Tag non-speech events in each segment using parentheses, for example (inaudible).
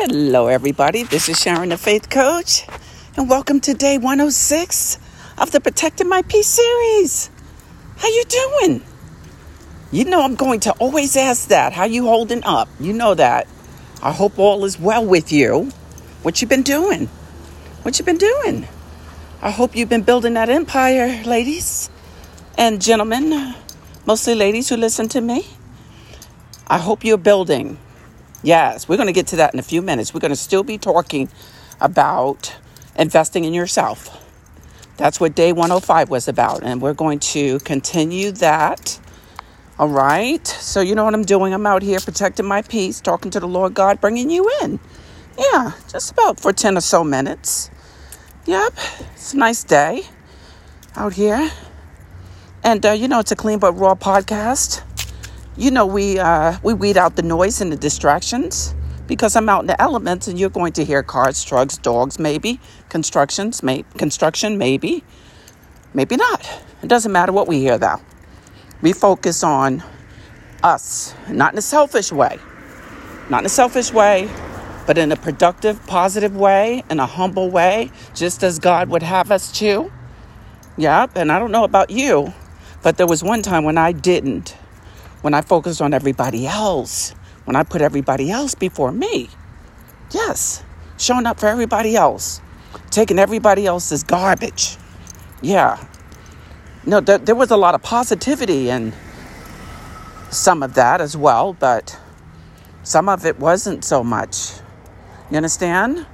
Hello, everybody. This is Sharon, the Faith Coach, and welcome to day 106 of the Protecting My Peace series. How you doing? You know I'm going to always ask that. How you holding up? You know that. I hope all is well with you. What you been doing? What you been doing? I hope you've been building that empire, ladies and gentlemen, mostly ladies who listen to me. I hope you're building Yes, we're going to get to that in a few minutes. We're going to still be talking about investing in yourself. That's what day 105 was about. And we're going to continue that. All right. So, you know what I'm doing? I'm out here protecting my peace, talking to the Lord God, bringing you in. Yeah, just about for 10 or so minutes. Yep. It's a nice day out here. And, uh, you know, it's a clean but raw podcast you know, we uh, we weed out the noise and the distractions because I'm out in the elements, and you're going to hear cars, trucks, dogs, maybe constructions, may, construction, maybe, maybe not. It doesn't matter what we hear, though. We focus on us, not in a selfish way, not in a selfish way, but in a productive, positive way, in a humble way, just as God would have us to. Yep, and I don't know about you, but there was one time when I didn't when I focused on everybody else, when I put everybody else before me. Yes, showing up for everybody else, taking everybody else's garbage. Yeah. No, there, there was a lot of positivity in some of that as well, but some of it wasn't so much. You understand?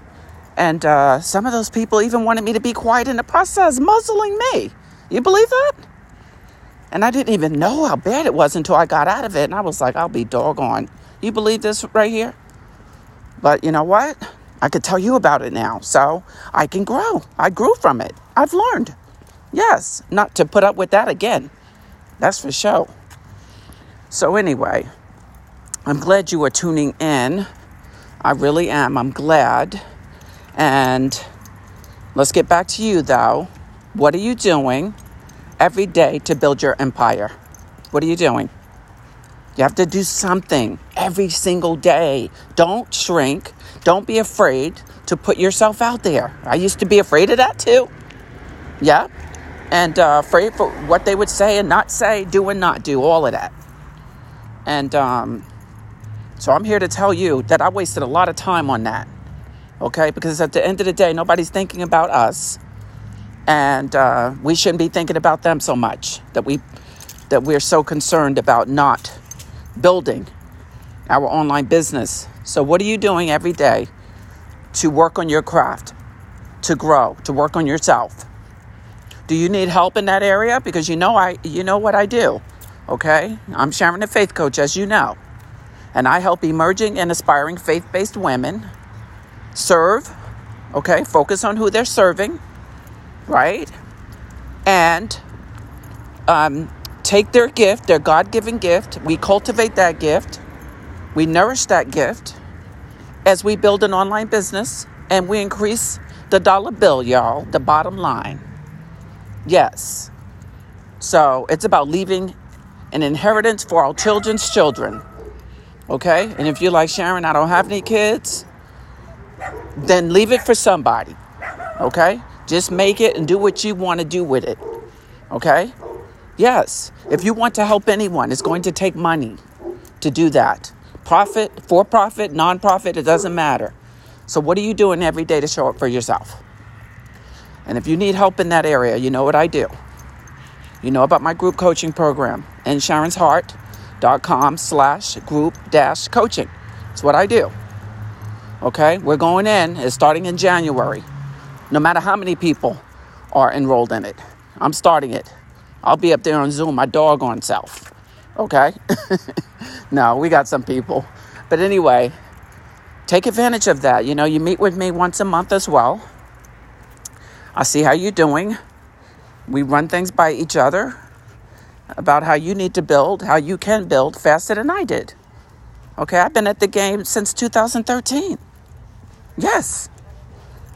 And uh, some of those people even wanted me to be quiet in the process, muzzling me. You believe that? And I didn't even know how bad it was until I got out of it. And I was like, I'll be doggone. You believe this right here? But you know what? I could tell you about it now. So I can grow. I grew from it. I've learned. Yes, not to put up with that again. That's for sure. So, anyway, I'm glad you are tuning in. I really am. I'm glad. And let's get back to you, though. What are you doing? Every day to build your empire. What are you doing? You have to do something every single day. Don't shrink. Don't be afraid to put yourself out there. I used to be afraid of that too. Yeah. And uh, afraid for what they would say and not say, do and not do, all of that. And um, so I'm here to tell you that I wasted a lot of time on that. Okay? Because at the end of the day, nobody's thinking about us and uh, we shouldn't be thinking about them so much that we that we're so concerned about not building our online business. So what are you doing every day to work on your craft to grow to work on yourself? Do you need help in that area? Because you know i you know what i do okay? I'm sharon the faith coach as you know. And i help emerging and aspiring faith-based women serve okay? Focus on who they're serving right? And um, take their gift, their God given gift. We cultivate that gift, we nourish that gift as we build an online business and we increase the dollar bill, y'all, the bottom line. Yes. So it's about leaving an inheritance for our children's children. Okay? And if you're like Sharon, I don't have any kids, then leave it for somebody. Okay? Just make it and do what you want to do with it. Okay? Yes. If you want to help anyone, it's going to take money to do that. Profit, for profit, non profit, it doesn't matter. So, what are you doing every day to show up for yourself? And if you need help in that area, you know what I do. You know about my group coaching program and sharonsheart.com slash group dash coaching. It's what I do. Okay? We're going in, it's starting in January no matter how many people are enrolled in it. I'm starting it. I'll be up there on Zoom, my doggone self. Okay? (laughs) no, we got some people. But anyway, take advantage of that. You know, you meet with me once a month as well. I see how you're doing. We run things by each other about how you need to build, how you can build faster than I did. Okay, I've been at the game since 2013. Yes.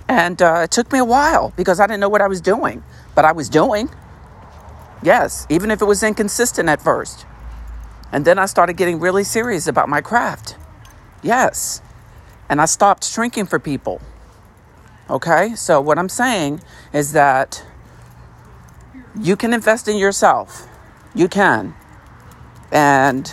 And uh, it took me a while because I didn't know what I was doing, but I was doing. Yes, even if it was inconsistent at first. And then I started getting really serious about my craft. Yes. And I stopped shrinking for people. Okay? So, what I'm saying is that you can invest in yourself. You can. And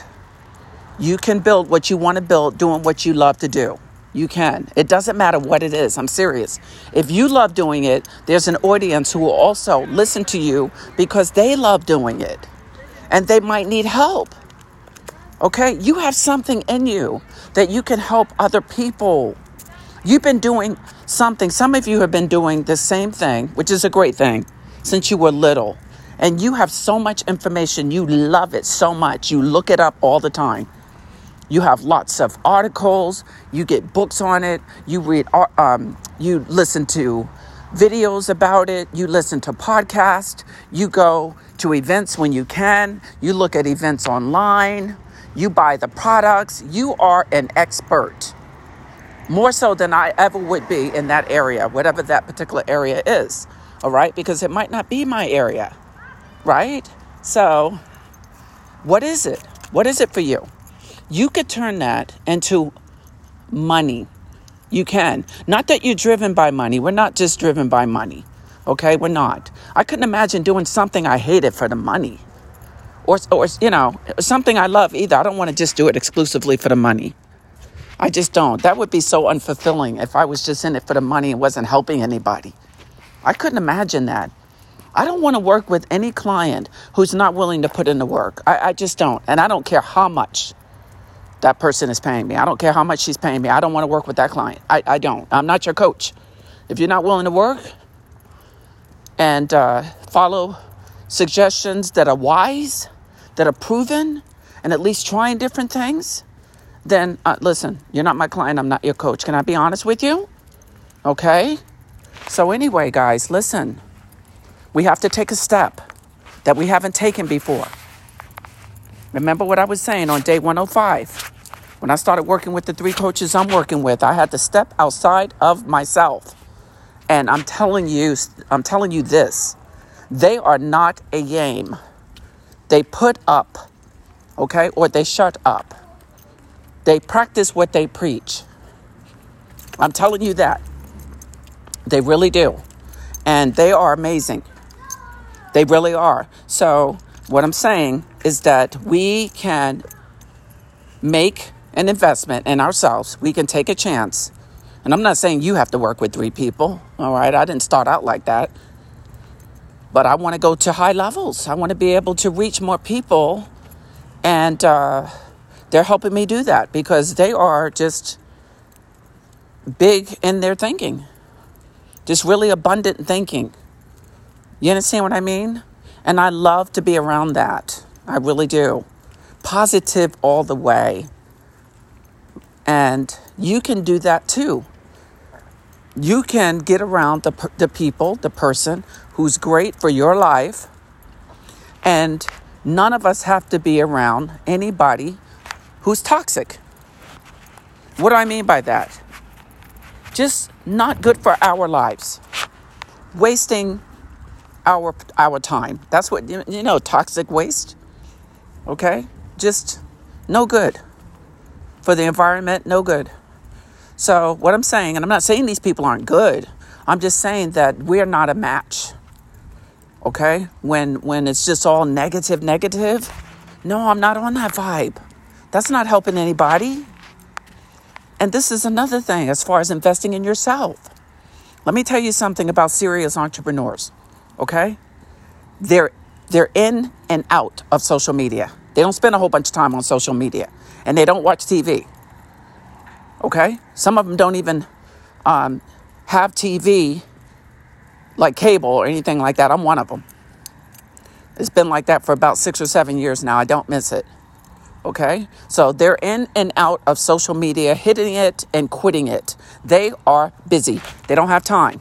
you can build what you want to build doing what you love to do. You can. It doesn't matter what it is. I'm serious. If you love doing it, there's an audience who will also listen to you because they love doing it and they might need help. Okay? You have something in you that you can help other people. You've been doing something. Some of you have been doing the same thing, which is a great thing, since you were little. And you have so much information. You love it so much. You look it up all the time. You have lots of articles. You get books on it. You read, um, you listen to videos about it. You listen to podcasts. You go to events when you can. You look at events online. You buy the products. You are an expert. More so than I ever would be in that area, whatever that particular area is. All right? Because it might not be my area. Right? So, what is it? What is it for you? You could turn that into money. You can. Not that you're driven by money. We're not just driven by money. Okay? We're not. I couldn't imagine doing something I hated for the money. Or, or you know, something I love either. I don't want to just do it exclusively for the money. I just don't. That would be so unfulfilling if I was just in it for the money and wasn't helping anybody. I couldn't imagine that. I don't want to work with any client who's not willing to put in the work. I, I just don't. And I don't care how much that person is paying me. I don't care how much she's paying me. I don't want to work with that client. I, I don't. I'm not your coach. If you're not willing to work and uh, follow suggestions that are wise, that are proven, and at least trying different things, then uh, listen, you're not my client. I'm not your coach. Can I be honest with you? Okay? So, anyway, guys, listen. We have to take a step that we haven't taken before. Remember what I was saying on day 105? When I started working with the three coaches I'm working with, I had to step outside of myself. And I'm telling you, I'm telling you this. They are not a game. They put up, okay, or they shut up. They practice what they preach. I'm telling you that. They really do. And they are amazing. They really are. So, what I'm saying is that we can make an investment in ourselves. We can take a chance. And I'm not saying you have to work with three people. All right. I didn't start out like that. But I want to go to high levels. I want to be able to reach more people. And uh, they're helping me do that because they are just big in their thinking, just really abundant thinking. You understand what I mean? And I love to be around that. I really do. Positive all the way. And you can do that too. You can get around the, the people, the person who's great for your life. And none of us have to be around anybody who's toxic. What do I mean by that? Just not good for our lives. Wasting our our time. That's what you know, toxic waste. Okay? Just no good for the environment, no good. So, what I'm saying, and I'm not saying these people aren't good, I'm just saying that we're not a match. Okay? When when it's just all negative, negative, no, I'm not on that vibe. That's not helping anybody. And this is another thing as far as investing in yourself. Let me tell you something about serious entrepreneurs. Okay? They're they're in and out of social media. They don't spend a whole bunch of time on social media and they don't watch TV. Okay? Some of them don't even um, have TV like cable or anything like that. I'm one of them. It's been like that for about six or seven years now. I don't miss it. Okay? So they're in and out of social media, hitting it and quitting it. They are busy, they don't have time.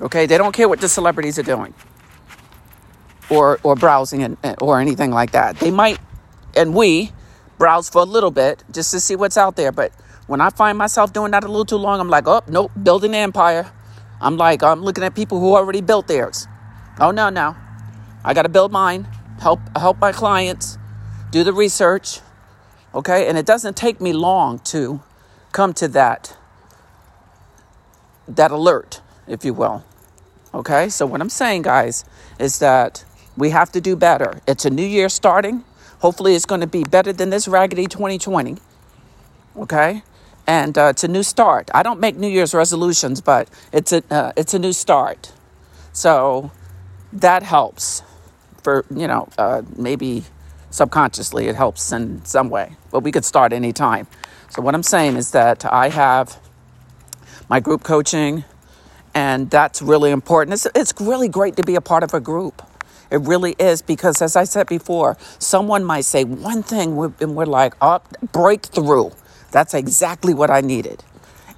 Okay? They don't care what the celebrities are doing or or browsing and, or anything like that. They might, and we browse for a little bit just to see what's out there. But when I find myself doing that a little too long, I'm like, oh nope, building an empire. I'm like, I'm looking at people who already built theirs. Oh no, no, I got to build mine. Help help my clients, do the research. Okay, and it doesn't take me long to come to that that alert, if you will. Okay? So what I'm saying, guys, is that we have to do better. It's a new year starting. Hopefully it's going to be better than this raggedy 2020. Okay? And uh, it's a new start. I don't make New Year's resolutions, but it's a uh, it's a new start. So that helps for you know uh, maybe subconsciously it helps in some way. But we could start anytime. So what I'm saying is that I have my group coaching, and that's really important. It's, it's really great to be a part of a group. It really is because, as I said before, someone might say one thing and we're like, oh, breakthrough. That's exactly what I needed.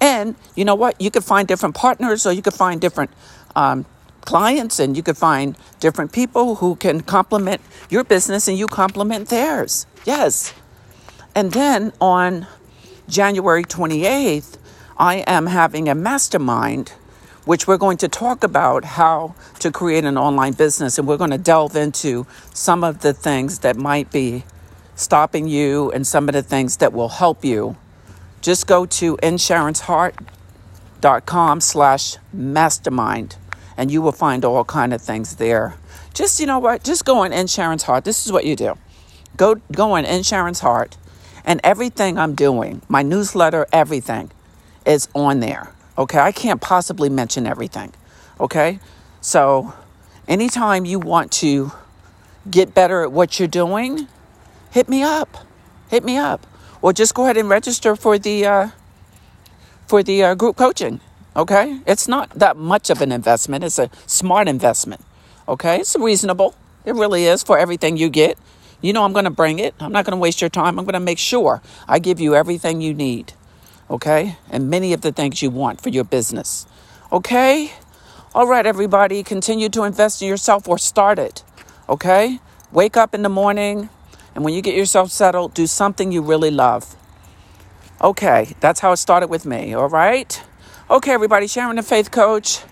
And you know what? You could find different partners or you could find different um, clients and you could find different people who can complement your business and you complement theirs. Yes. And then on January 28th, I am having a mastermind, which we're going to talk about how to create an online business. And we're going to delve into some of the things that might be stopping you and some of the things that will help you. Just go to insharonsheart.com slash mastermind and you will find all kind of things there. Just, you know what? Just go on Sharon's Heart. This is what you do. Go, go on In Sharon's Heart and everything I'm doing, my newsletter, everything is on there. Okay. I can't possibly mention everything. Okay. So anytime you want to get better at what you're doing, hit me up. Hit me up. Or just go ahead and register for the uh, for the uh, group coaching. Okay? It's not that much of an investment. It's a smart investment. Okay? It's reasonable. It really is for everything you get. You know, I'm going to bring it. I'm not going to waste your time. I'm going to make sure I give you everything you need, okay? And many of the things you want for your business, okay? All right, everybody, continue to invest in yourself or start it, okay? Wake up in the morning, and when you get yourself settled, do something you really love. Okay, that's how it started with me, all right? Okay, everybody, Sharon the Faith Coach.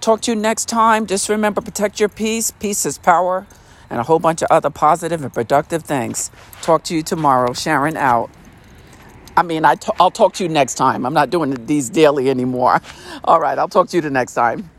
Talk to you next time. Just remember protect your peace. Peace is power and a whole bunch of other positive and productive things. Talk to you tomorrow. Sharon out. I mean, i t- I'll talk to you next time. I'm not doing these daily anymore. All right, I'll talk to you the next time.